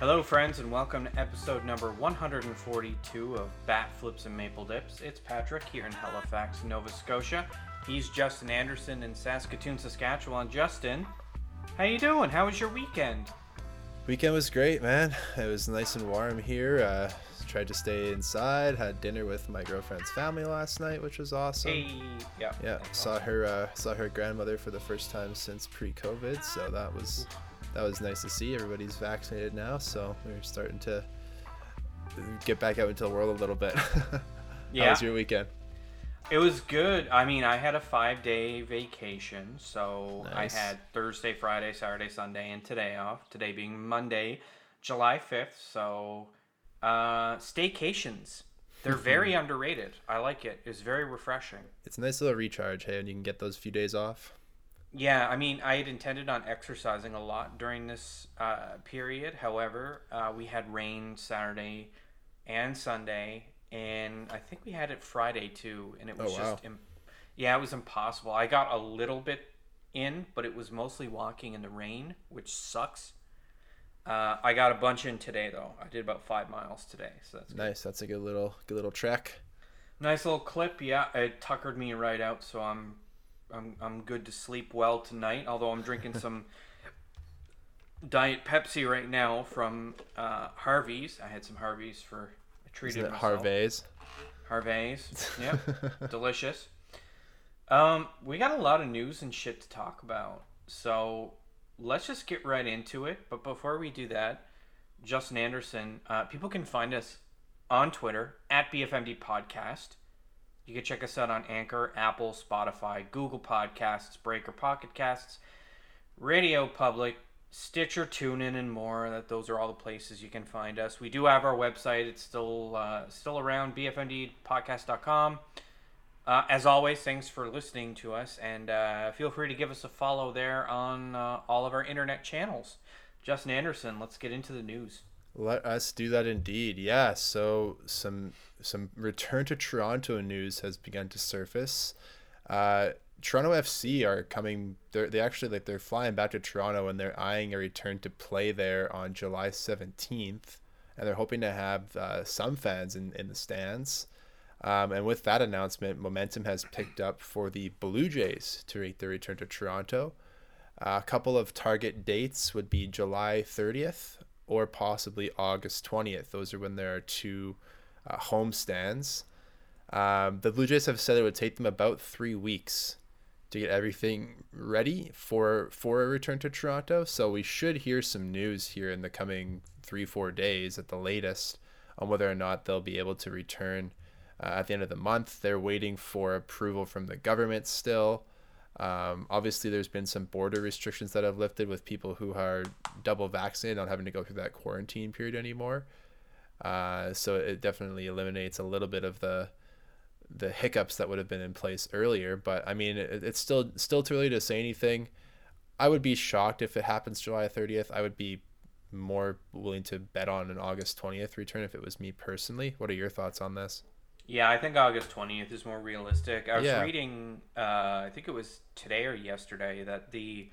Hello, friends, and welcome to episode number 142 of Bat Flips and Maple Dips. It's Patrick here in Halifax, Nova Scotia. He's Justin Anderson in Saskatoon, Saskatchewan. Justin, how you doing? How was your weekend? Weekend was great, man. It was nice and warm here. Uh, tried to stay inside. Had dinner with my girlfriend's family last night, which was awesome. Hey, yeah. Yeah, saw awesome. her uh, saw her grandmother for the first time since pre-COVID, so that was that was nice to see. Everybody's vaccinated now, so we're starting to get back out into the world a little bit. yeah. How was your weekend? It was good. I mean, I had a five day vacation. So Nice. I had Thursday, Friday, Saturday, Sunday, and today off. Today being Monday, July 5th. So, uh, staycations. They're very underrated. I like it. It's very refreshing. It's a nice little recharge, hey, and you can get those few days off. Yeah, I mean, I had intended on exercising a lot during this uh, period. However, uh, we had rain Saturday and Sunday, and I think we had it Friday too, and it was Oh, wow. just, Im- yeah, it was impossible. I got a little bit in, but it was mostly walking in the rain, which sucks. Uh, I got a bunch in today though. I did about five miles today, so that's good. Nice. That's a good little good little trek. Nice little clip, yeah. It tuckered me right out, so I'm, I'm, I'm good to sleep well tonight. Although I'm drinking some Diet Pepsi right now from uh, Harvey's. I had some Harvey's for I treated Isn't it myself. Harvey's? Harvey's, yep, delicious. Um, we got a lot of news and shit to talk about, so let's just get right into it. But before we do that, Justin Anderson, uh, people can find us on Twitter at BFMD Podcast. You can check us out on Anchor, Apple, Spotify, Google Podcasts, Breaker Pocket Casts, Radio Public, Stitcher, TuneIn, and more. That those are all the places you can find us. We do have our website. It's still uh, still around bfmdpodcast.com. Uh, as always, thanks for listening to us, and uh, feel free to give us a follow there on uh, all of our internet channels. Justin Anderson, let's get into the news. Let us do that indeed. Yeah. So some some return to Toronto news has begun to surface. Uh, Toronto FC are coming. They're they actually like they're flying back to Toronto and they're eyeing a return to play there on July seventeenth, and they're hoping to have uh, some fans in in the stands. Um, and with that announcement, momentum has picked up for the Blue Jays to make their return to Toronto. a couple of target dates would be July 30th or possibly August 20th. Those are when there are two uh, home stands. Um, the Blue Jays have said it would take them about three weeks to get everything ready for for a return to Toronto. So we should hear some news here in the coming three four days at the latest on whether or not they'll be able to return uh, at the end of the month. They're waiting for approval from the government still. Um, obviously, there's been some border restrictions that have lifted with people who are double vaccinated, not having to go through that quarantine period anymore. Uh, so it definitely eliminates a little bit of the the hiccups that would have been in place earlier. But I mean, it, it's still still too early to say anything. I would be shocked if it happens July 30th. I would be more willing to bet on an August 20th return if it was me personally. What are your thoughts on this? Yeah, I think August 20th is more realistic. I was Yeah. reading, uh, I think it was today or yesterday, that the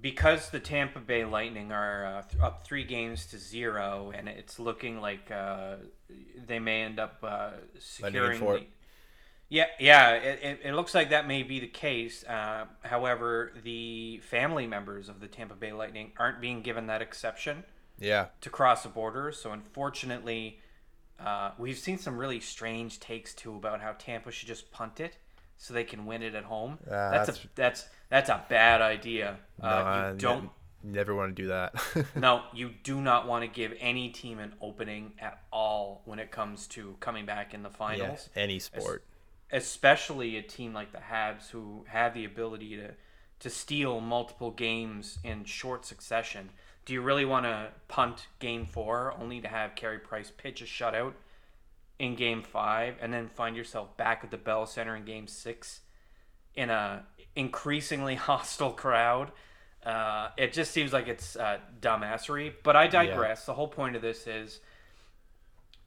because the Tampa Bay Lightning are uh, th- up three games to zero, and it's looking like uh, they may end up uh, securing. The, yeah, yeah, it, it, it looks like that may be the case. Uh, however, the family members of the Tampa Bay Lightning aren't being given that exception Yeah, to cross the border. So unfortunately, uh, we've seen some really strange takes too about how Tampa should just punt it so they can win it at home. Uh, that's, that's- a that's that's a bad idea. Uh, Nah, you don't. never want to do that. No, you do not want to give any team an opening at all when it comes to coming back in the yeah, finals any sport. especially a team like the Habs who have the ability to to steal multiple games in short succession. Do you really want to punt game 4 only to have Carey Price pitch a shutout in game 5 and then find yourself back at the Bell Center in game 6 in a increasingly hostile crowd? Uh, it just seems like it's uh, dumbassery, but I digress. The whole point of this is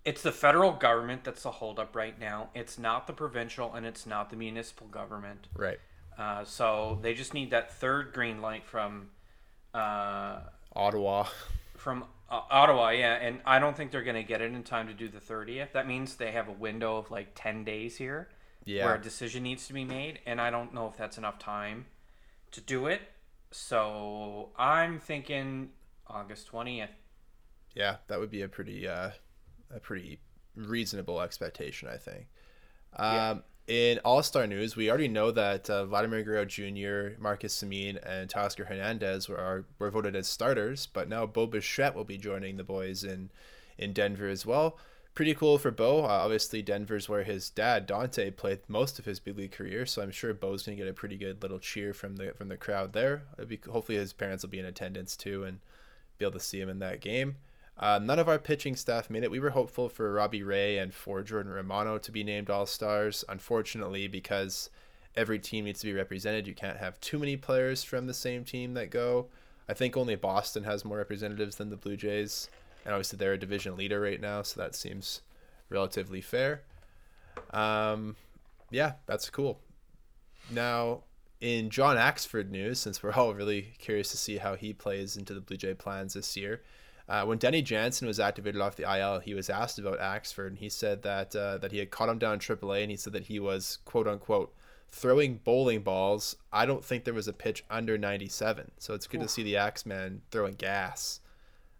it's the federal government that's the holdup right now. It's not the provincial and it's not the municipal government. Right. Uh, so they just need that third green light from uh, Ottawa. from uh, Ottawa, yeah, and I don't think they're going to get it in time to do the 30th. That means they have a window of like 10 days here Yeah. where a decision needs to be made, and I don't know if that's enough time to do it. So I'm thinking August 20th. Yeah, that would be a pretty uh, a pretty reasonable expectation, I think. Um, In All Star news, we already know that uh, Vladimir Guerrero Jr., Marcus Semien, and Teoscar Hernandez were are, were voted as starters, but now Bo Bichette will be joining the boys in in Denver as well. Pretty cool for Bo. Uh, obviously, Denver's where his dad Dante played most of his big league career, so I'm sure Bo's gonna get a pretty good little cheer from the from the crowd there. Be, hopefully, his parents will be in attendance too and be able to see him in that game. Uh, none of our pitching staff made it. We were hopeful for Robbie Ray and for Jordan Romano to be named All Stars. Unfortunately, because every team needs to be represented, you can't have too many players from the same team that go. I think only Boston has more representatives than the Blue Jays, and obviously they're a division leader right now, so that seems relatively fair. Um, yeah, that's cool. Now, in John Axford news, since we're all really curious to see how he plays into the Blue Jay plans this year, uh, when Danny Jansen was activated off the IL, he was asked about Axford, and he said that uh, that he had caught him down in AAA, and he said that he was quote unquote throwing bowling balls. I don't think there was a pitch under 97, so it's good to see the Axeman throwing gas,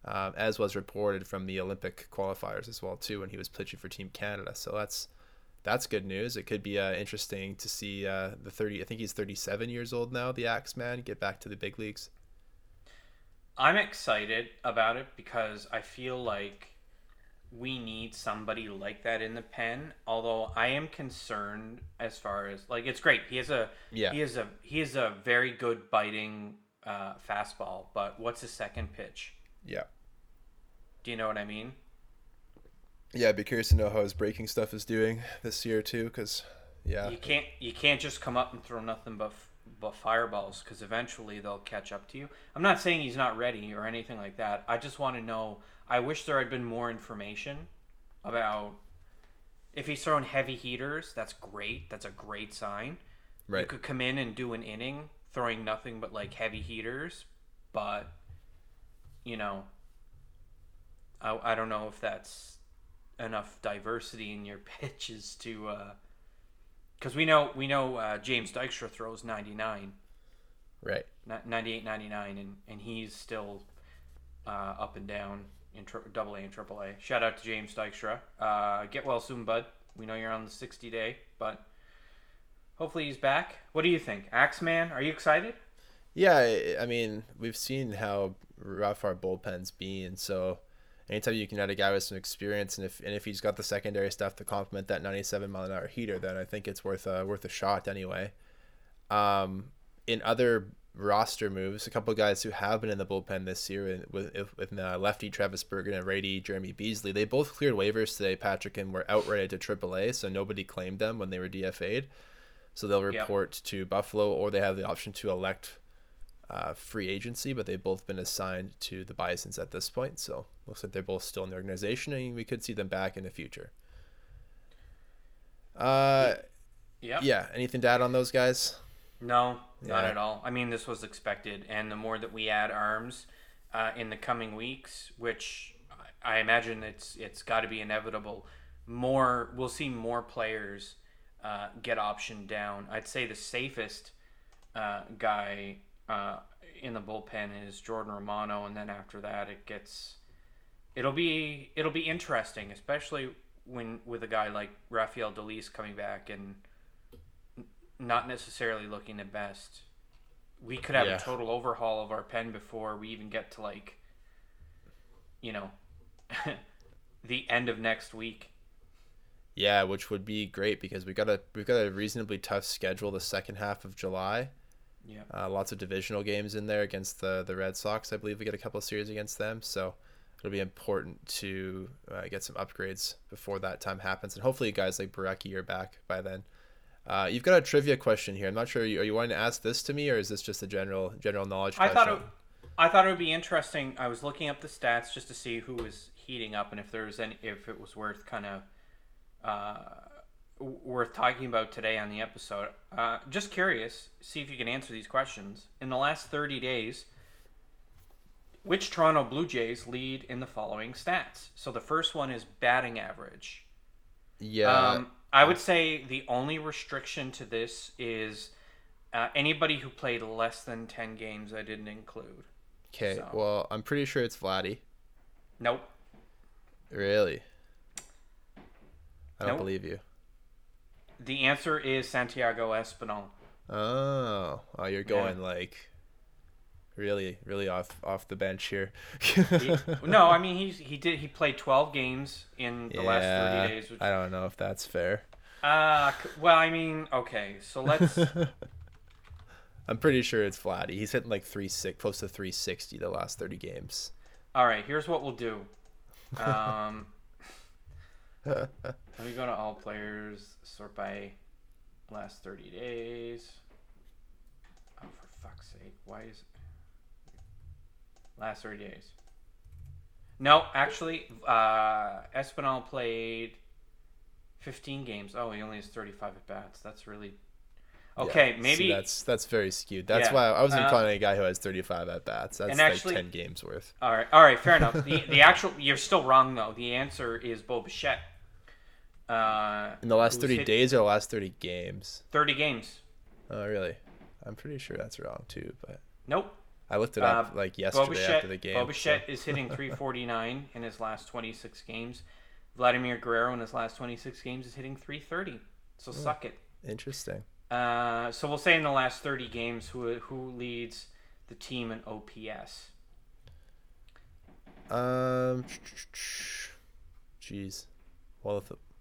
um, as was reported from the Olympic qualifiers as well too when he was pitching for Team Canada. So that's that's good news. It could be uh, interesting to see uh, the 30. I think he's 37 years old now. The Axeman get back to the big leagues. I'm excited about it because I feel like we need somebody like that in the pen. Although I am concerned as far as like it's great. He has a Yeah. he has a he has a very good biting uh, fastball. But what's his second pitch? Yeah. Do you know what I mean? Yeah, I'd be curious to know how his breaking stuff is doing this year too, because yeah, You can't you can't just come up and throw nothing but but fireballs because eventually they'll catch up to you. I'm not saying he's not ready or anything like that. I just want to know. I wish there had been more information about if he's throwing heavy heaters. That's great. That's a great sign. You could come in and do an inning throwing nothing but like heavy heaters, but you know, I I don't know if that's enough diversity in your pitches to. uh because we know we know uh, James Dykstra throws 99, Right. ni- 98, 99, and, and he's still uh, up and down in tri- double A and triple A. Shout out to James Dykstra. Uh, get well soon, bud. We know you're on the 60 day, but hopefully he's back. What do you think? Axeman, are you excited? Yeah, I- I mean, we've seen how rough our bullpen's been, so anytime you can add a guy with some experience, and if and if he's got the secondary stuff to complement that 97 mile an hour heater, then I think it's worth a worth a shot anyway. Um, in other roster moves, a couple guys who have been in the bullpen this year, with with uh, lefty Travis Bergen and righty Jeremy Beasley, they both cleared waivers today, Patrick, and were outrighted to AAA, so nobody claimed them when they were DFA'd. So they'll Yep. report to Buffalo, or they have the option to elect uh, free agency, but they've both been assigned to the Bisons at this point. So looks like they're both still in the organization, and we could see them back in the future. Uh, Yep. yeah. Anything to add on those guys? No, not at all. I mean, this was expected, and the more that we add arms uh, in the coming weeks, which I I imagine it's it's got to be inevitable, more we'll see more players uh, get optioned down. I'd say the safest uh, guy uh, in the bullpen is Jordan Romano, and then after that it gets it'll be it'll be interesting, especially when with a guy like Rafael Dolis coming back and not necessarily looking the best. We could have Yeah. a total overhaul of our pen before we even get to like, you know, the end of next week. Yeah, which would be great because we got a we've got a reasonably tough schedule the second half of July. Yeah. Uh, lots of divisional games in there against the the Red Sox. I believe we get a couple of series against them, so it'll be important to uh, get some upgrades before that time happens. And hopefully, guys like Borucki are back by then. Uh, you've got a trivia question here. I'm not sure. Are you, are you wanting to ask this to me, or is this just a general general knowledge I question? thought it, I thought it would be interesting. I was looking up the stats just to see who was heating up and if there was any, if it was worth kind of uh, worth talking about today on the episode. Uh, just curious, see if you can answer these questions. In the last 30 days, which Toronto Blue Jays lead in the following stats? So the first one is batting average. Yeah. Um, I would say the only restriction to this is uh, anybody who played less than 10 games I didn't include. okay. so- Well, I'm pretty sure it's Vladdy. Nope. Really? I don't Nope. believe you. The answer is Santiago Espinal. Oh, oh, you're Yeah. going like really, really off off the bench here. He- no, I mean he's he did he played 12 games in the last 30 days. Which, I don't know if that's fair. uh, well, I mean, okay, so let's. I'm pretty sure it's Vladdy. He's hitting like three six, close to 360 the last 30 games. all right, here's what we'll do. Um, let me go to all players, sort by last 30 days. Oh, for fuck's sake, why is it? Last 30 days. No, actually, uh, Espinal played 15 games. Oh, he only has 35 at bats. That's really. Okay, Yeah, maybe. that's that's very skewed. That's Yeah, why I wasn't uh, calling a guy who has 35 at bats. That's and like actually- 10 games worth. All right, all right, fair enough. The the actual you're still wrong though. The answer is Bo Bichette. Uh, In the last 30 hit days or the last 30 games? Thirty games. Oh, really? I'm pretty sure that's wrong too, but Nope. I looked it up Uh, like yesterday Bichette, after the game. Bo so- is hitting 349 in his last 26 games. Vladimir Guerrero in his last 26 games is hitting 330. So Hmm. suck it. Interesting. Uh, so we'll say in the last 30 games, who who leads the team in OPS? Um, jeez. Well, if it, it's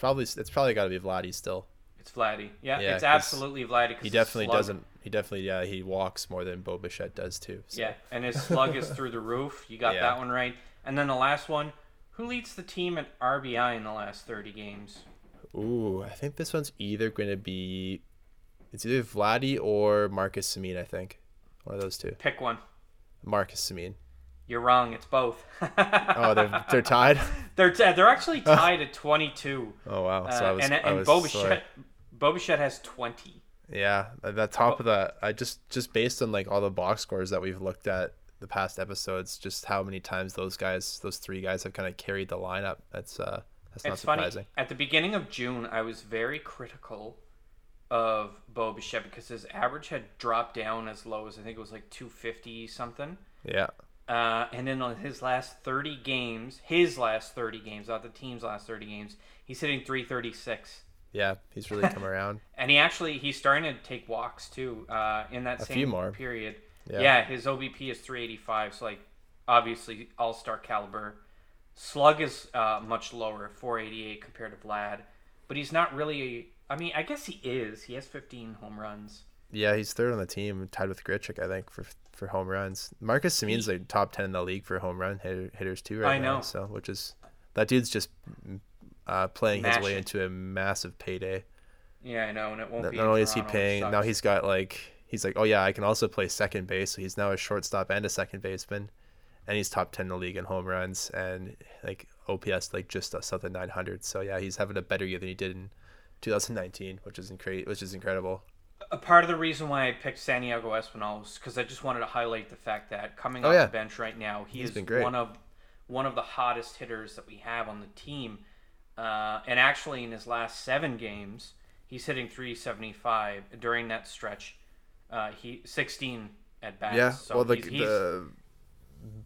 probably it's probably got to be Vladdy still. It's Vladdy. Yeah, Yeah, it's absolutely Vladdy. He definitely slug- doesn't. He definitely yeah. He walks more than Bo Bichette does too. So. Yeah, and his slug is through the roof. You got Yeah. that one right. And then the last one, who leads the team at RBI in the last 30 games? Ooh, I think this one's either going to be, it's either Vladdy or Marcus Semien. I think one of those two. Pick one. Marcus Semien. You're wrong. It's both. Oh, they're they're tied. they're t- they're actually tied at 22. Oh wow. Uh, So I was. and I and was Bo sorry. Bichette, Bo Bichette has 20. Yeah, at the top of that, I just just based on like all the box scores that we've looked at the past episodes, just how many times those guys, those three guys, have kind of carried the lineup. That's uh, that's not It's funny. surprising. At the beginning of June, I was very critical of Bo Bichette because his average had dropped down as low as I think it was like 250 something. Yeah, Uh, and then on his last 30 games, his last 30 games, not the team's last 30 games, he's hitting 336. yeah, he's really come around. And he actually he's starting to take walks too. Uh, in that A same few more. period. Yeah. Yeah. his OBP is 385. So like obviously all star caliber. Slug is uh, much lower, 488 compared to Vlad. But he's not really. I mean, I guess he is. He has 15 home runs. Yeah, he's third on the team, tied with Grichuk, I think, for for home runs. Marcus Semien's like top ten in the league for home run hitter, hitters too right I now. know. So which is that dude's just uh, playing his way Mashing. into a massive payday. Yeah, I know, and it won't Not, be. not only is he paying, now he's got like he's like, oh yeah, I can also play second base. So he's now a shortstop and a second baseman, and he's top ten in the league in home runs and like OPS like just south of nine hundred. So yeah, he's having a better year than he did in 2019, which is incre- which is incredible. A part of the reason why I picked Santiago Espinal was because I just wanted to highlight the fact that coming Oh, off yeah. the bench right now, he He's is one of one of the hottest hitters that we have on the team. Uh, and actually, in his last seven games, he's hitting 375 during that stretch. Uh, he 16 at bats. Yeah, so well, the, he's, he's, the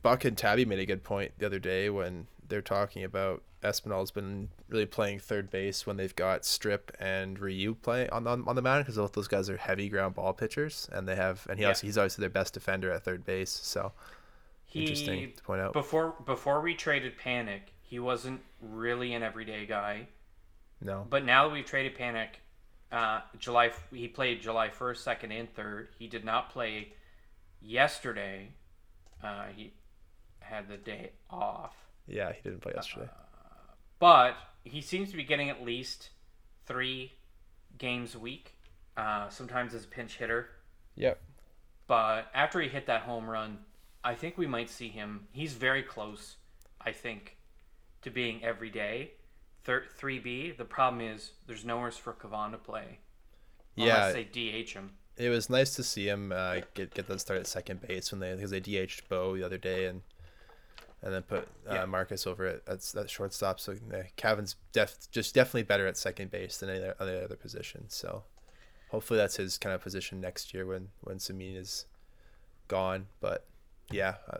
Buck and Tabby made a good point the other day when they're talking about Espinal's been really playing third base when they've got Strip and Ryu playing on on, on the mound because both those guys are heavy ground ball pitchers and they have and he Yeah. also, he's obviously their best defender at third base. So he, interesting to point out. Before before we traded Panik, he wasn't really an everyday guy. no, But now that we've traded Panik, uh, July he played July first, second, and third. He did not play yesterday. Uh, he had the day off, yeah, he didn't play yesterday. But he seems to be getting at least three games a week. Uh, sometimes as a pinch hitter, Yep. but after he hit that home run, I think we might see him. He's very close, I think, to being every day. Thir- 3B. The problem is there's nowhere for Cavan to play. Yeah, Unless they DH him. it was nice to see him uh, get get that start at second base when they because they DH'd Bo the other day and and then put uh, Yeah. Marcus over at at, at shortstop. So uh, Cavan's def- just definitely better at second base than any other, any other position. So hopefully that's his kind of position next year when when Semien is gone. But yeah, uh,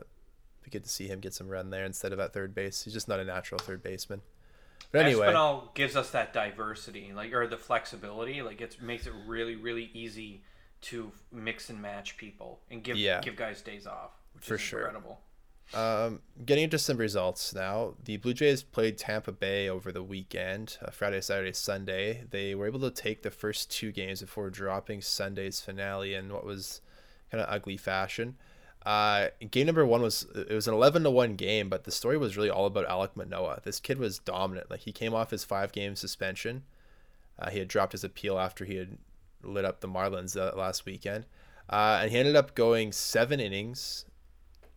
be good to see him get some run there instead of at third base. He's just not a natural third baseman. But anyway, Espinal gives us that diversity, like or the flexibility. Like it makes it really, really easy to mix and match people and give Yeah. give guys days off, which For is sure. incredible. Um, getting into some results now. The Blue Jays played Tampa Bay over the weekend, uh, Friday, Saturday, Sunday. They were able to take the first two games before dropping Sunday's finale in what was kind of ugly fashion. Uh, game number one was it was an eleven to one game, but the story was really all about Alek Manoah. This kid was dominant. Like he came off his five game suspension. Uh, he had dropped his appeal after he had lit up the Marlins uh, last weekend, uh, and he ended up going seven innings,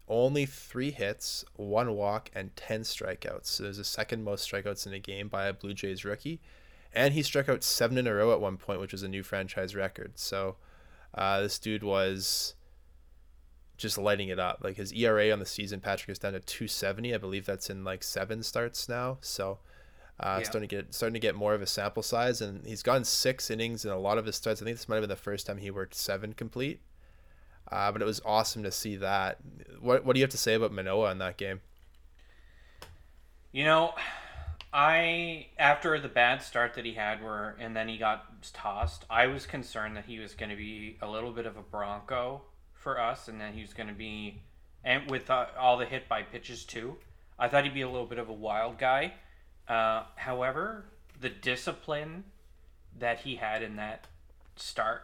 only three hits, one walk, and 10 strikeouts. So it was the second most strikeouts in a game by a Blue Jays rookie. And he struck out seven in a row at one point, which was a new franchise record. So uh, this dude was just lighting it up. Like his ERA on the season, Patrick is down to 270. I believe that's in like seven starts now. So uh, Yeah. starting to get starting to get more of a sample size, and he's gone six innings in a lot of his starts. I think this might have been the first time he worked seven complete. Uh, but it was awesome to see that. What What do you have to say about Manoah in that game? You know, I after the bad start that he had, where and then he got tossed, I was concerned that he was going to be a little bit of a Bronco for us, and then he was going to be, and with uh, all the hit by pitches too. I thought he'd be a little bit of a wild guy. Uh, however, the discipline that he had in that start,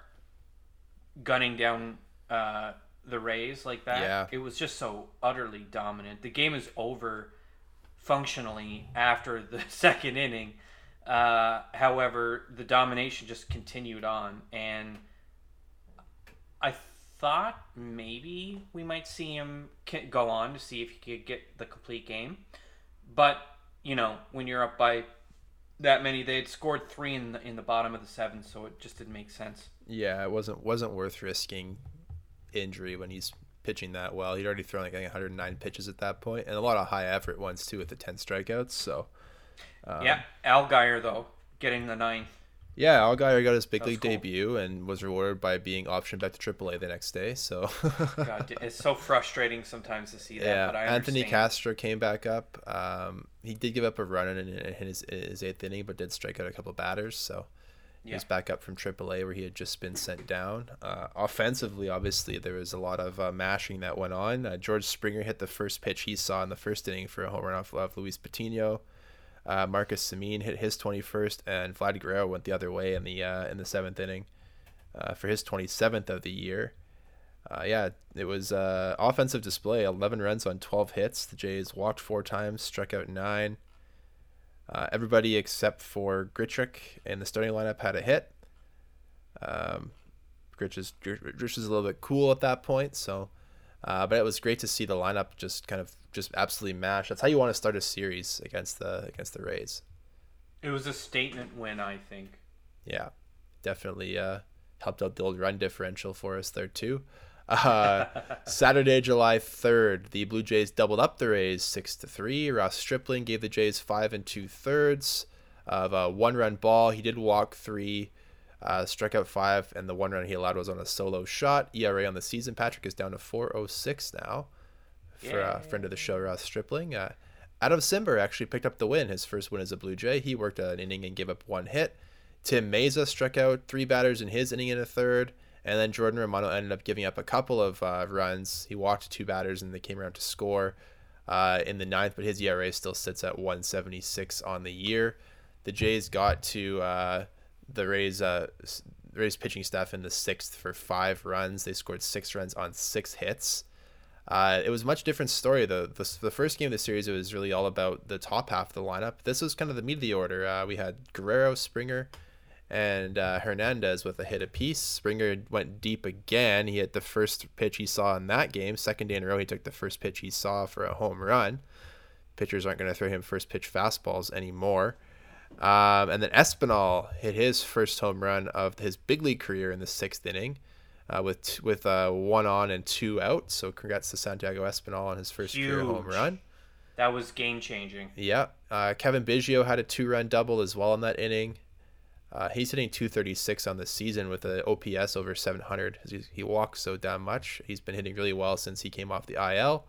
gunning down uh, the Rays like that, Yeah. it was just so utterly dominant. The game is over functionally after the second inning. Uh, however, the domination just continued on, and I thought maybe we might see him go on to see if he could get the complete game. But you know, when you're up by that many, they had scored three in the in the bottom of the seventh, so it just didn't make sense. Yeah, it wasn't wasn't worth risking injury when he's pitching that well. He'd already thrown like 109 pitches at that point, and a lot of high effort ones too with the 10 strikeouts. So um, yeah, Allgaier though getting the ninth. yeah, Allgaier got his big league cool. debut and was rewarded by being optioned back to AAA the next day. So God, it's so frustrating sometimes to see that. yeah, but I Anthony understand. Castro came back up. Um, he did give up a run in, in his, his eighth inning, but did strike out a couple batters. So Yeah. was back up from AAA where he had just been sent down. Uh, offensively, obviously, there was a lot of uh, mashing that went on. Uh, George Springer hit the first pitch he saw in the first inning for a home run off of Luis Patino. Uh, Marcus Semien hit his 21st, and Vlad Guerrero went the other way in the uh, in the seventh inning uh, for his 27th of the year. Yeah, it was offensive display. 11 runs on 12 hits. The Jays walked four times, struck out nine. Uh, everybody except for Grichuk in the starting lineup had a hit. Um, Grich is Grich is a little bit cool at that point, so. Uh, but it was great to see the lineup just kind of just absolutely mash. That's how you want to start a series against the against the Rays. It was a statement win, I think. Yeah, definitely uh, helped out the old run differential for us there too. Uh, Saturday, July third, the Blue Jays doubled up the Rays six to three. Ross Stripling gave the Jays five and two thirds of a one-run ball. He did walk three, uh, struck out five, and the one run he allowed was on a solo shot. ERA on the season, Patrick is down to four oh six now. For a friend of the show, Ross Stripling. Uh, Adam Cimber actually picked up the win, his first win as a Blue Jay. He worked an inning and gave up one hit. Tim Mayza struck out three batters in his inning and a third. And then Jordan Romano ended up giving up a couple of uh, runs. He walked two batters and they came around to score uh, in the ninth, but his ERA still sits at 176 on the year. The Jays got to uh, the Rays, uh, Rays pitching staff in the sixth for five runs. They scored six runs on six hits. Uh, it was a much different story. The, the first game of the series, it was really all about the top half of the lineup. This was kind of the meat of the order. Uh, we had Guerrero, Springer, and uh, Hernandez with a hit apiece. Springer went deep again. He hit the first pitch he saw in that game. Second day in a row, he took the first pitch he saw for a home run. Pitchers aren't going to throw him first pitch fastballs anymore. Um, and then Espinal hit his first home run of his big league career in the sixth inning. uh, with with uh, one on and two out. So congrats to Santiago Espinal on his first career home run. That was game changing. Yeah, uh, Cavan Biggio had a two-run double as well in that inning. Uh, he's hitting 236 on the season with an OPS over 700. He, he walks so damn much. He's been hitting really well since he came off the IL.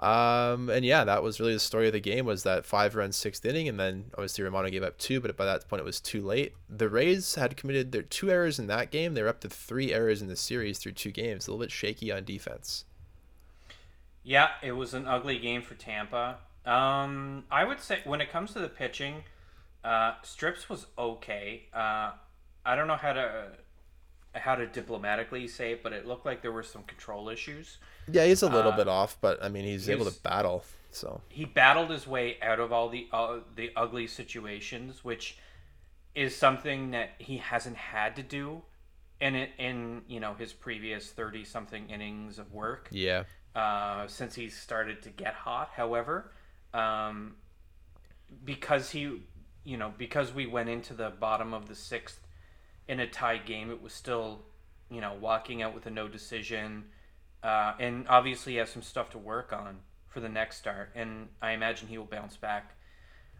Um, and yeah, that was really the story of the game was that five run sixth inning, and then obviously Romano gave up two, but by that point it was too late. The Rays had committed their two errors in that game. They're up to three errors in the series through two games. A little bit shaky on defense. Yeah, it was an ugly game for Tampa. Um, I would say when it comes to the pitching, uh, Strips was okay. Uh, I don't know how to how to diplomatically say it, but it looked like there were some control issues. Yeah, he's a little Uh, bit off, but I mean he's he able to battle. So He battled his way out of all the uh, the ugly situations, which is something that he hasn't had to do in it in you know his previous thirty something innings of work. yeah, uh, since he started to get hot. However, um, because he, you know, because we went into the bottom of the sixth in a tie game, it was still, you know, walking out with a no decision, uh, and obviously he has some stuff to work on for the next start, and I imagine he will bounce back.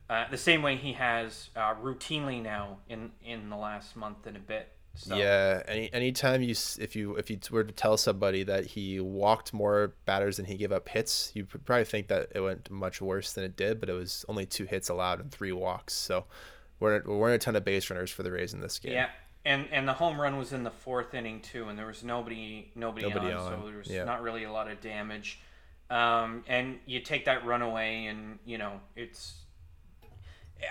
Uh, the same way he has uh, routinely now in in the last month and a bit. So, Yeah, any anytime you if you if you were to tell somebody that he walked more batters than he gave up hits, you would probably think that it went much worse than it did. But it was only two hits allowed and three walks, so we're we're in a ton of base runners for the Rays in this game. Yeah, and and the home run was in the fourth inning too, and there was nobody nobody, Nobody on, on, so there was yeah. not really a lot of damage. Um, and you take that run away, and you know it's.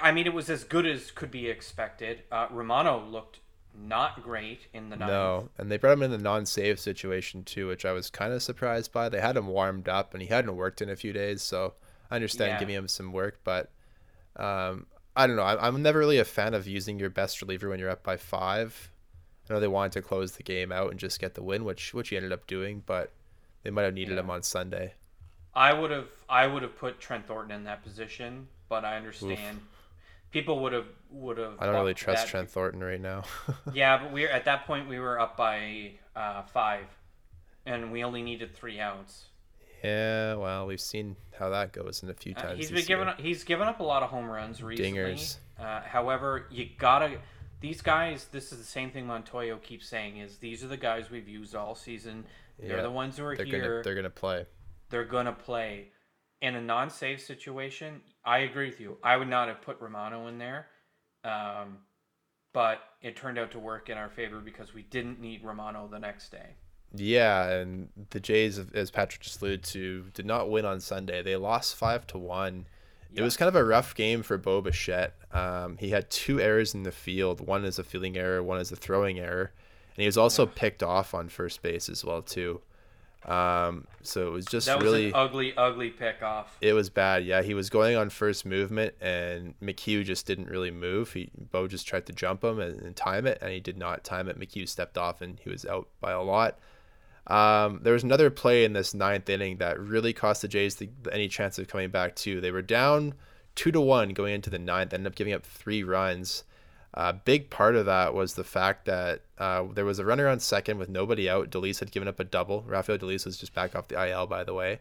I mean, it was as good as could be expected. Uh, Romano looked not great in the ninth. No, and they brought him in the non-save situation too, which I was kind of surprised by. They had him warmed up, and he hadn't worked in a few days, so I understand Yeah. giving him some work, but um, I don't know. I'm, I'm never really a fan of using your best reliever when you're up by five. I know they wanted to close the game out and just get the win, which which he ended up doing, but they might have needed Yeah. him on Sunday. I would have I would have put Trent Thornton in that position, but I understand people would have would have. I don't really trust that Trent Thornton right now. Yeah, but we are at that point we were up by uh, five, and we only needed three outs. yeah, well, we've seen how that goes in a few Uh, times. he's this been given up, he's given up a lot of home runs recently. Dingers. Uh, however, you gotta these guys. This is the same thing Montoyo keeps saying: is these are the guys we've used all season. They're Yeah, the ones who are they're here. gonna they're gonna play. they're gonna play. In a non-save situation, I agree with you. I would not have put Romano in there, um, but it turned out to work in our favor because we didn't need Romano the next day. Yeah, and the Jays, as Patrick just alluded to, did not win on Sunday. They lost five to one. It was kind of a rough game for Bo Bichette. Um, he had two errors in the field. One is a fielding error, one is a throwing error, and he was also picked off on first base as well too. Um, so it was just That was really an ugly, ugly pick off. it was bad. Yeah, he was going on first movement, and McHugh just didn't really move. He Bo just tried to jump him and, and time it, and he did not time it. McHugh stepped off, and he was out by a lot. Um, there was another play in this ninth inning that really cost the Jays the, any chance of coming back too. They were down two to one going into the ninth, ended up giving up three runs. A big part of that was the fact that uh, there was a runner on second with nobody out. Dolis had given up a double. Rafael Dolis was just back off the IL, by the way.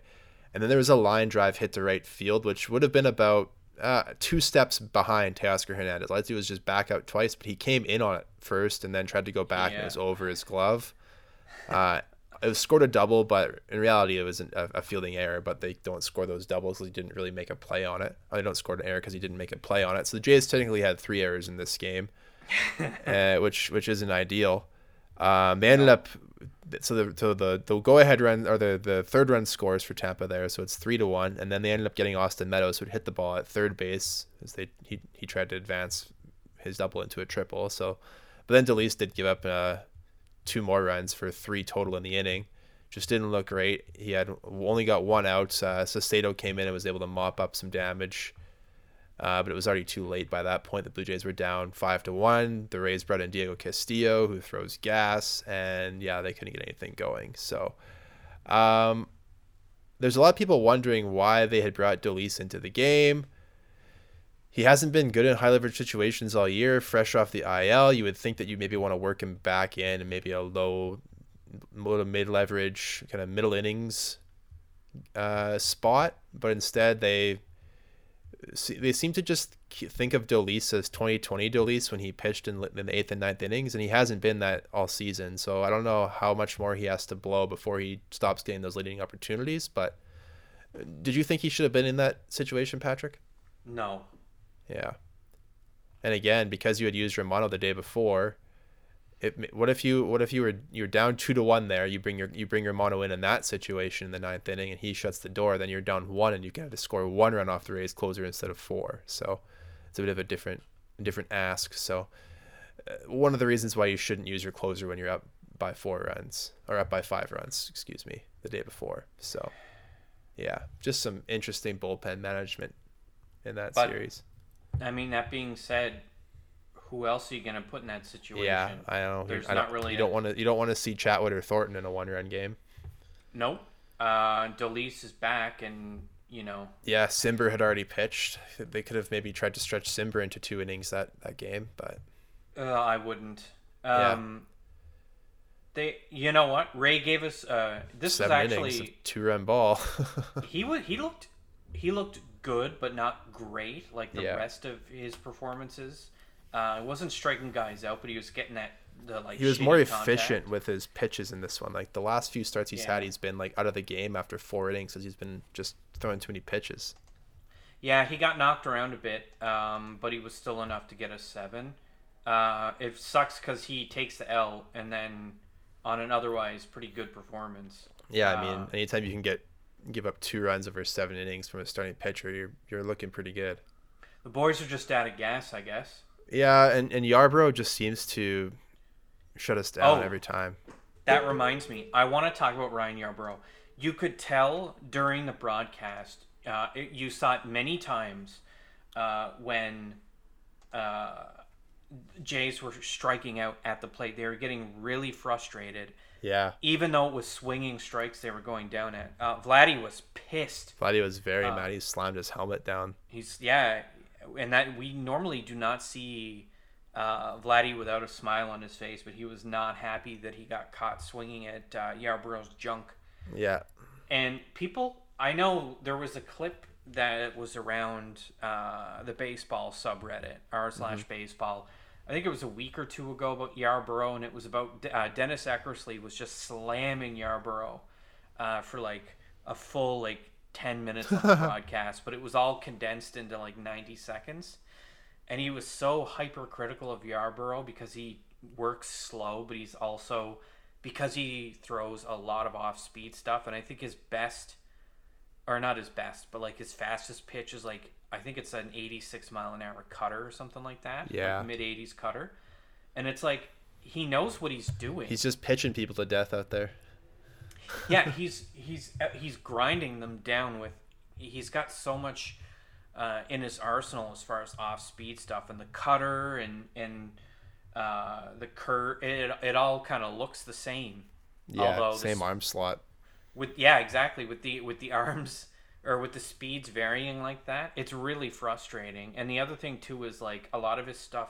And then there was a line drive hit to right field, which would have been about uh, two steps behind Teoscar Hernandez. Lightsey was just back out twice, but he came in on it first and then tried to go back and it was over his glove. Uh, it was scored a double, but in reality, it was an, a, a fielding error. But they don't score those doubles. He didn't really make a play on it. They don't score an error because he didn't make a play on it. So the Jays technically had three errors in this game, uh, which which isn't ideal. Um, they ended up so the so the the go ahead run or the the third run scores for Tampa there, so it's three to one, and then they ended up getting Austin Meadows who hit the ball at third base as they he he tried to advance his double into a triple. So, but then Dolis did give up uh, two more runs for three total in the inning. Just didn't look great. He had only got one out. Uh, Sestado came in and was able to mop up some damage. Uh, but it was already too late by that point. The Blue Jays were down five to one. The Rays brought in Diego Castillo, who throws gas, and yeah, they couldn't get anything going. So, um, there's a lot of people wondering why they had brought Dolis into the game. He hasn't been good in high leverage situations all year. Fresh off the IL, you would think that you maybe want to work him back in and maybe a low little mid leverage kind of middle innings uh, spot, but instead they they seem to just think of Dolis as 2020 Dolis when he pitched in, in the eighth and ninth innings, and he hasn't been that all season. So I don't know how much more he has to blow before he stops getting those leading opportunities. But uh, did you think he should have been in that situation, Patrick? No. Yeah. And again, because you had used Romano the day before, it, what if you what if you were you're down two to one there? You bring your you bring your mono in in that situation in the ninth inning, and he shuts the door. Then you're down one, and you have to score one run off the Rays closer instead of four. So it's a bit of a different different ask. So uh, one of the reasons why you shouldn't use your closer when you're up by four runs or up by five runs, excuse me, the day before. So yeah, just some interesting bullpen management in that but, series. I mean, that being said, who else are you going to put in that situation? Yeah, I know. There's I not really. You a... don't want to. You don't want to see Chatwood or Thornton in a one-run game. Nope. Uh, Dolis is back, and you know. Yeah, Cimber had already pitched. They could have maybe tried to stretch Cimber into two innings that that game, but. Uh, I wouldn't. Um, yeah. They, you know what? Ray gave us. Uh, this Seven was actually two-run ball. he was. He looked. He looked good, but not great, like the yeah. rest of his performances. Uh, he wasn't striking guys out, but he was getting that the like. He was more efficient with his pitches in this one. Like the last few starts he's yeah. had, he's been like out of the game after four innings because he's been just throwing too many pitches. Yeah, he got knocked around a bit, um, but he was still enough to get a seven. Uh, it sucks because he takes the L and then on an otherwise pretty good performance. Yeah, I mean, uh, anytime you can get give up two runs over seven innings from a starting pitcher, you're you're looking pretty good. The boys are just out of gas, I guess. Yeah, and, and Yarbrough just seems to shut us down oh, every time. That reminds me. I want to talk about Ryan Yarbrough. You could tell during the broadcast, uh, it, you saw it many times uh, when uh, Jays were striking out at the plate. They were getting really frustrated. Yeah. Even though it was swinging strikes they were going down at. Uh, Vladdy was pissed. Vladdy was very uh, mad. He slammed his helmet down. He's yeah and that we normally do not see uh, Vladdy without a smile on his face, but he was not happy that he got caught swinging at uh, Yarbrough's junk. Yeah. And people, I know there was a clip that was around uh, the baseball subreddit, r slash mm-hmm. I think it was a week or two ago about Yarbrough, and it was about uh, Dennis Eckersley was just slamming Yarbrough uh, for like a full like 10 minutes of the broadcast, but it was all condensed into like 90 seconds. And he was so hypercritical of Yarbrough because he works slow, but he's also because he throws a lot of off speed stuff. And I think his best, or not his best, but like his fastest pitch is like, I think it's an 86 mile an hour cutter or something like that. Yeah. Like mid 80s cutter. And it's like, he knows what he's doing. He's just pitching people to death out there yeah, he's he's uh, he's grinding them down with. He's got so much uh, in his arsenal as far as off speed stuff and the cutter and and uh, the curve. It it all kind of looks the same. Yeah, Although same this, arm slot. With yeah, exactly. With the with the arms or with the speeds varying like that, it's really frustrating. And the other thing too is like a lot of his stuff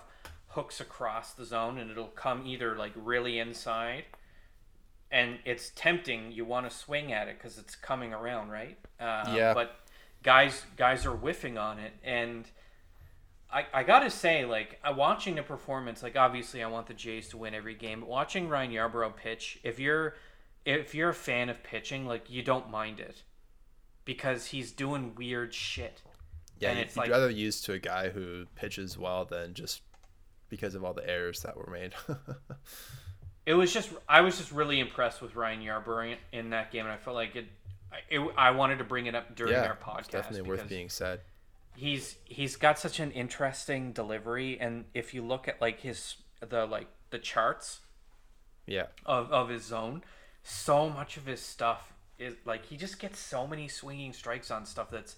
hooks across the zone and it'll come either like really inside and it's tempting. You want to swing at it because it's coming around, right? Uh, yeah. But guys, guys are whiffing on it, and I, I gotta say, like, uh, watching the performance, like, obviously, I want the Jays to win every game. But watching Ryan Yarbrough pitch, if you're if you're a fan of pitching, like, you don't mind it because he's doing weird shit. Yeah, and it's you'd like, rather use to a guy who pitches well than just because of all the errors that were made. it was just I was just really impressed with Ryan Yarbrough in that game, and I felt like it. it I wanted to bring it up during yeah, our podcast. definitely worth being said. He's he's got such an interesting delivery, and if you look at like his the like the charts, yeah, of of his zone, so much of his stuff is like he just gets so many swinging strikes on stuff that's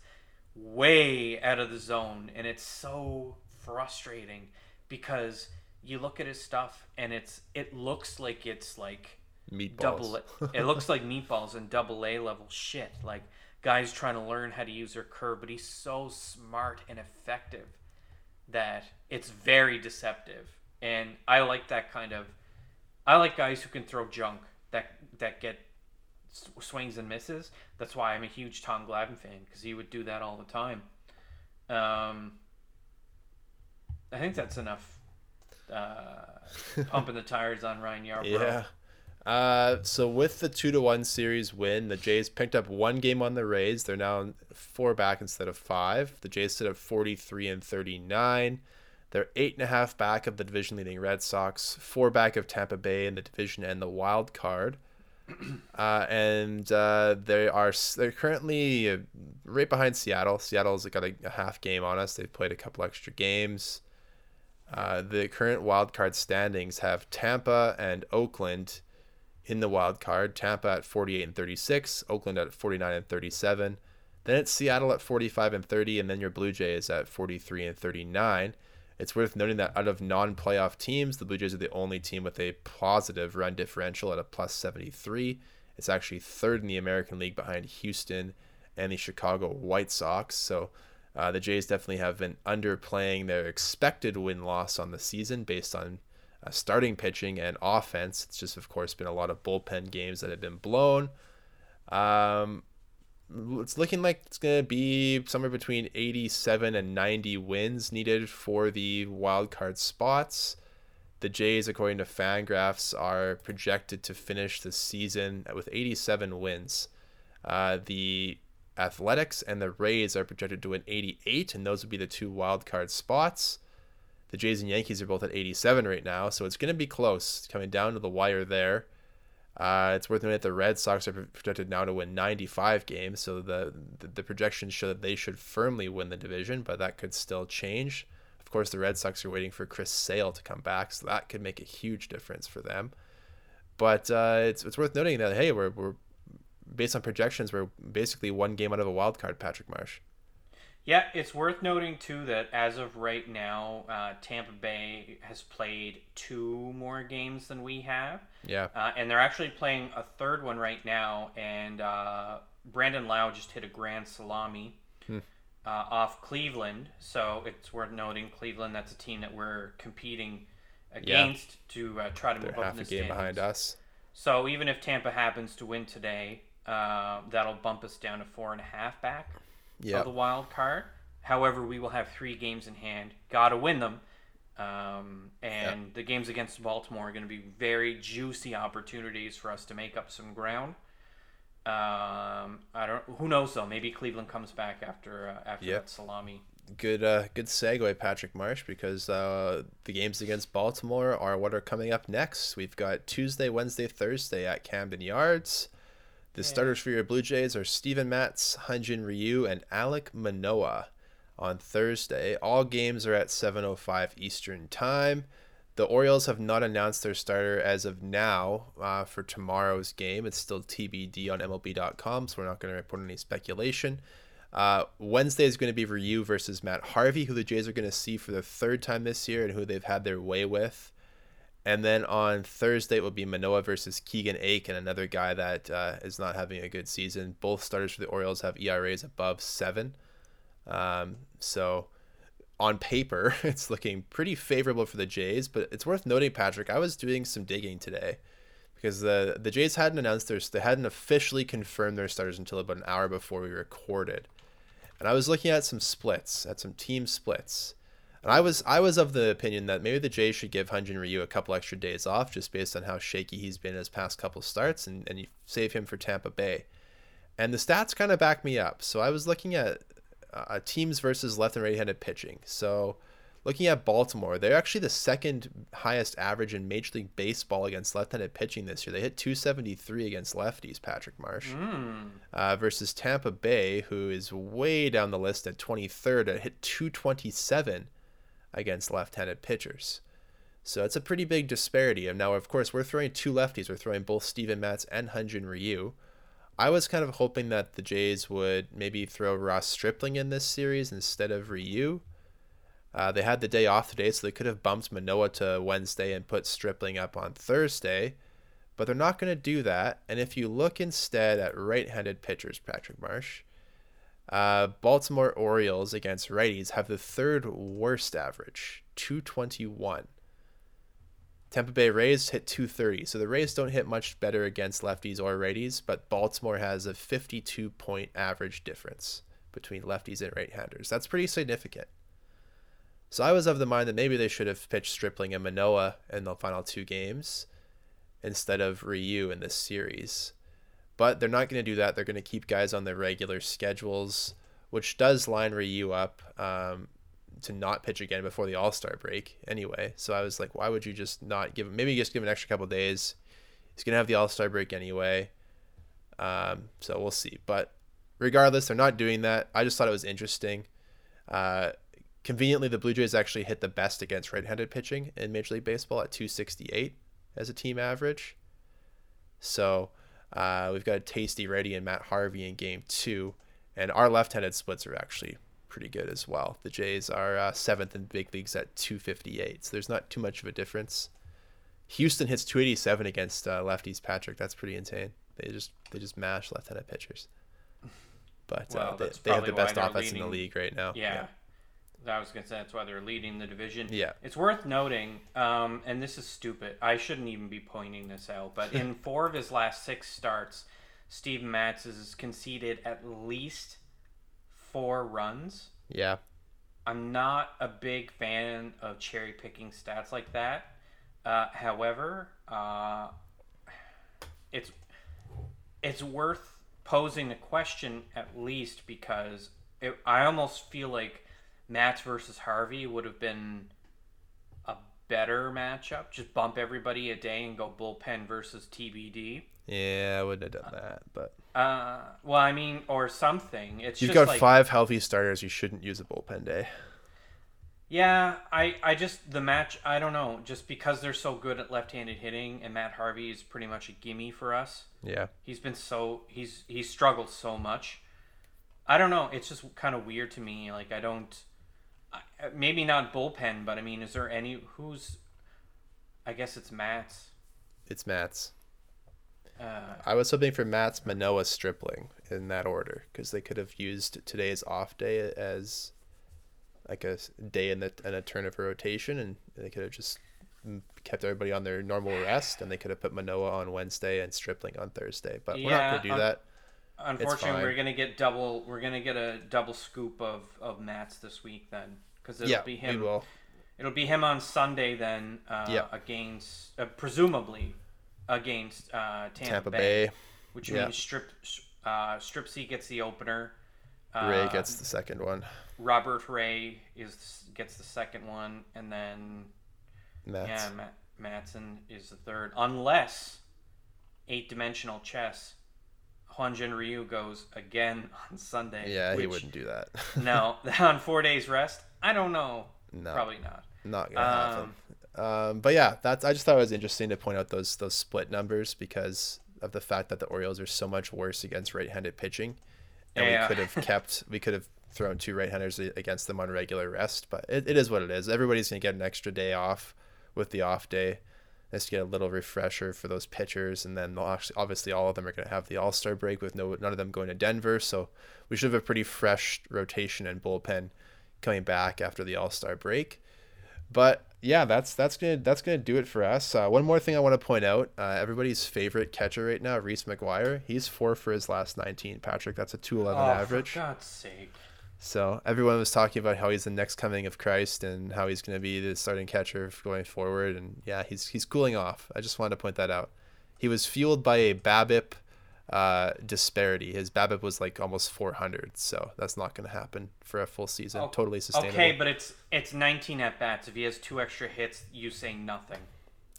way out of the zone, and it's so frustrating because you look at his stuff and it's it looks like it's like meatballs. Double, it looks like meatballs and double A level shit. Like guys trying to learn how to use their curve, but he's so smart and effective that it's very deceptive. And I like that kind of. I like guys who can throw junk that that get swings and misses. That's why I'm a huge Tom Glavine fan because he would do that all the time. Um, I think that's enough uh, pumping the tires on Ryan Yarbrough. Yeah. Uh, so with the two to one series win, the Jays picked up one game on the Rays. They're now four back instead of five. The Jays sit at forty three and thirty nine. They're eight and a half back of the division leading Red Sox, four back of Tampa Bay in the division and the wild card. Uh, and uh, they are they're currently uh, right behind Seattle. Seattle's got a, a half game on us. They've played a couple extra games. Uh, the current wild card standings have Tampa and Oakland in the wild card. Tampa at 48 and 36, Oakland at 49 and 37. Then it's Seattle at 45 and 30, and then your Blue Jays at 43 and 39. It's worth noting that out of non playoff teams, the Blue Jays are the only team with a positive run differential at a plus 73. It's actually third in the American League behind Houston and the Chicago White Sox. So uh, the Jays definitely have been underplaying their expected win loss on the season based on uh, starting pitching and offense. It's just, of course, been a lot of bullpen games that have been blown. Um, it's looking like it's going to be somewhere between 87 and 90 wins needed for the wild card spots. The Jays, according to Fangraphs, are projected to finish the season with 87 wins. Uh, the Athletics and the Rays are projected to win 88, and those would be the two wild card spots. The Jays and Yankees are both at 87 right now, so it's going to be close, coming down to the wire there. Uh, it's worth noting that the Red Sox are projected now to win 95 games, so the, the, the projections show that they should firmly win the division, but that could still change. Of course, the Red Sox are waiting for Chris Sale to come back, so that could make a huge difference for them. But uh, it's it's worth noting that hey, we're we're based on projections, we're basically one game out of a wild card. Patrick Marsh. Yeah, it's worth noting too that as of right now, uh, Tampa Bay has played two more games than we have. Yeah. Uh, and they're actually playing a third one right now. And uh, Brandon Lowe just hit a grand salami Hmm. uh, off Cleveland. So it's worth noting Cleveland, that's a team that we're competing against to uh, try to They're move up half in a game standings. behind us. So even if Tampa happens to win today, uh, that'll bump us down to four and a half back Yeah. of the wild card. However, we will have three games in hand. Got to win them. Um, and the games against Baltimore are going to be very juicy opportunities for us to make up some ground. Um, I don't. Who knows though? Maybe Cleveland comes back after uh, after Yep. that salami. good uh good segue patrick marsh because uh the games against baltimore are what are coming up next we've got tuesday wednesday thursday at camden yards the starters for your blue jays are Steven Matz, Hyun-Jin Ryu, and Alek Manoah on Thursday. All games are at 7:05 Eastern Time. The Orioles have not announced their starter as of now uh, for tomorrow's game. It's still TBD on MLB.com, so we're not going to report any speculation. Uh, Wednesday is going to be Ryu versus Matt Harvey, who the Jays are going to see for the third time this year and who they've had their way with. And then on Thursday, it will be Manoah versus Keegan Akin, another guy that uh, is not having a good season. Both starters for the Orioles have ERAs above seven. Um, so on paper, it's looking pretty favorable for the Jays. But it's worth noting, Patrick, I was doing some digging today because the the Jays hadn't announced their they hadn't officially confirmed their starters until about an hour before we recorded, and I was looking at some splits, at some team splits, and I was I was of the opinion that maybe the Jays should give Hyun-Jin Ryu a couple extra days off just based on how shaky he's been his past couple starts, and and you save him for Tampa Bay, and the stats kind of back me up. So I was looking at uh, teams versus left and right-handed pitching. So looking at Baltimore, they're actually the second highest average in Major League Baseball against left-handed pitching this year. They hit 273 against lefties, Patrick Marsh, Mm. uh, versus Tampa Bay, who is way down the list at 23rd, at hit 227 against left-handed pitchers. So it's a pretty big disparity. And now, of course, we're throwing two lefties. We're throwing both Steven Matz and Hyun-Jin Ryu. I was kind of hoping that the Jays would maybe throw Ross Stripling in this series instead of Ryu. Uh, they had the day off today, so they could have bumped Manoah to Wednesday and put Stripling up on Thursday, but they're not going to do that. And if you look instead at right handed pitchers, Patrick Marsh, uh, Baltimore Orioles against righties have the third worst average, 221. Tampa Bay Rays hit 230. So the Rays don't hit much better against lefties or righties, but Baltimore has a 52 point average difference between lefties and right handers. That's pretty significant. So I was of the mind that maybe they should have pitched Stripling and Manoah in the final two games instead of Ryu in this series. But they're not going to do that. They're going to keep guys on their regular schedules, which does line Ryu up um, to not pitch again before the All Star break anyway. So I was like, why would you just not give him? Maybe just give him an extra couple days. He's going to have the All Star break anyway. Um, so we'll see. But regardless, they're not doing that. I just thought it was interesting. Uh, conveniently, the Blue Jays actually hit the best against right-handed pitching in Major League Baseball at 268 as a team average. So uh, we've got a tasty Ready and Matt Harvey in Game Two, and our left-handed splits are actually pretty good as well. The Jays are uh, seventh in big leagues at 258, so there's not too much of a difference. Houston hits 287 against uh, lefties. Patrick, that's pretty insane. They just they just mash left-handed pitchers. But uh, they, they have the best offense in the league right now. Yeah. I was gonna say that's why they're leading the division. Yeah. It's worth noting, um, and this is stupid. I shouldn't even be pointing this out, but in four of his last six starts, Steve Matz has conceded at least four runs. Yeah. I'm not a big fan of cherry picking stats like that. Uh, however, uh, it's it's worth posing the question at least because it, I almost feel like Matz versus Harvey would have been a better matchup. Just bump everybody a day and go bullpen versus TBD. Yeah, I wouldn't have done that, but Uh, well, I mean, or something. It's you've just got like, five healthy starters. You shouldn't use a bullpen day. Yeah, I, I just the match I don't know just because they're so good at left-handed hitting and Matt Harvey is pretty much a gimme for us. Yeah. He's been so he's he's struggled so much. I don't know. It's just kind of weird to me. Like I don't, maybe not bullpen, but I mean, is there any who's? I guess it's Matz. It's Matz. Uh, I was hoping for Matz Manoah Stripling in that order because they could have used today's off day as like a day in the in a turn of a rotation, and they could have just mm, kept everybody on their normal rest, and they could have put Manoah on Wednesday and Stripling on Thursday. But we're not going to do un- that. unfortunately, we're gonna get double. We're gonna get a double scoop of of Matz this week then, because it'll Yeah, be we him. will. It'll be him on Sunday then, uh, Yeah. against uh, presumably against uh, Tampa, Tampa Bay, Bay. which yeah. means Strip uh, Strip C gets the opener. Uh, Ray gets the second one. Robert Ray is gets the second one, and then Matz. yeah, Matt, Matson is the third, unless eight dimensional chess. Hyun-Jin Ryu goes again on Sunday. Yeah, he wouldn't do that. no, on four days rest. I don't know. no, Probably not. not gonna happen. Um, but yeah, that's I just thought it was interesting to point out those those split numbers because of the fact that the Orioles are so much worse against right-handed pitching, and Yeah. we could have kept we could have thrown two right-handers against them on regular rest. But it, it is what it is. Everybody's gonna get an extra day off with the off day. Just get a little refresher for those pitchers, and then actually, obviously all of them are going to have the All Star break with no none of them going to Denver. So we should have a pretty fresh rotation and bullpen coming back after the All Star break. But yeah, that's that's gonna that's gonna do it for us. Uh, one more thing I want to point out: uh, everybody's favorite catcher right now, Reese McGuire. He's four for his last nineteen. Patrick, that's a two eleven Oh, average. For God's sake. So everyone was talking about how he's the next coming of Christ and how he's going to be the starting catcher going forward. And yeah, he's he's cooling off. I just wanted to point that out. He was fueled by a BABIP uh, disparity. His BABIP was like almost 400, so that's not going to happen for a full season. Oh, totally sustainable. Okay, but it's it's 19 at bats. If he has two extra hits, you say nothing.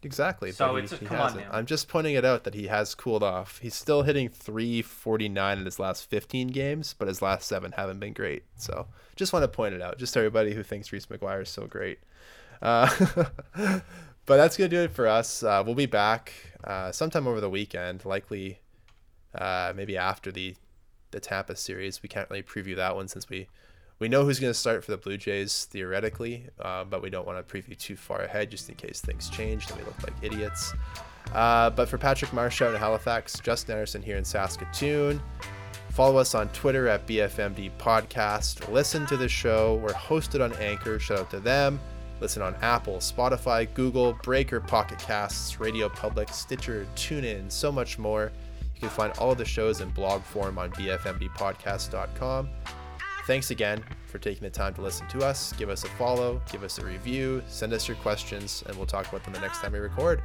Exactly. So he, it's a- he come on now. I'm just pointing it out that he has cooled off. He's still hitting 349 in his last 15 games, but his last seven haven't been great. So just want to point it out, just to everybody who thinks Reese McGuire is so great. Uh, but that's gonna do it for us. Uh, we'll be back uh, sometime over the weekend, likely uh, maybe after the the Tampa series. We can't really preview that one since we we know who's going to start for the Blue Jays theoretically, uh, but we don't want to preview too far ahead just in case things change and we look like idiots. Uh, but for Patrick Marshaw in Halifax, Justin Anderson here in Saskatoon. Follow us on Twitter at BFMD Podcast. Listen to the show. We're hosted on Anchor. Shout out to them. Listen on Apple, Spotify, Google, Breaker, Pocket Casts, Radio Public, Stitcher, TuneIn, so much more. You can find all of the shows in blog form on bfmbpodcast.com. Thanks again for taking the time to listen to us. Give us a follow, give us a review, send us your questions, and we'll talk about them the next time we record.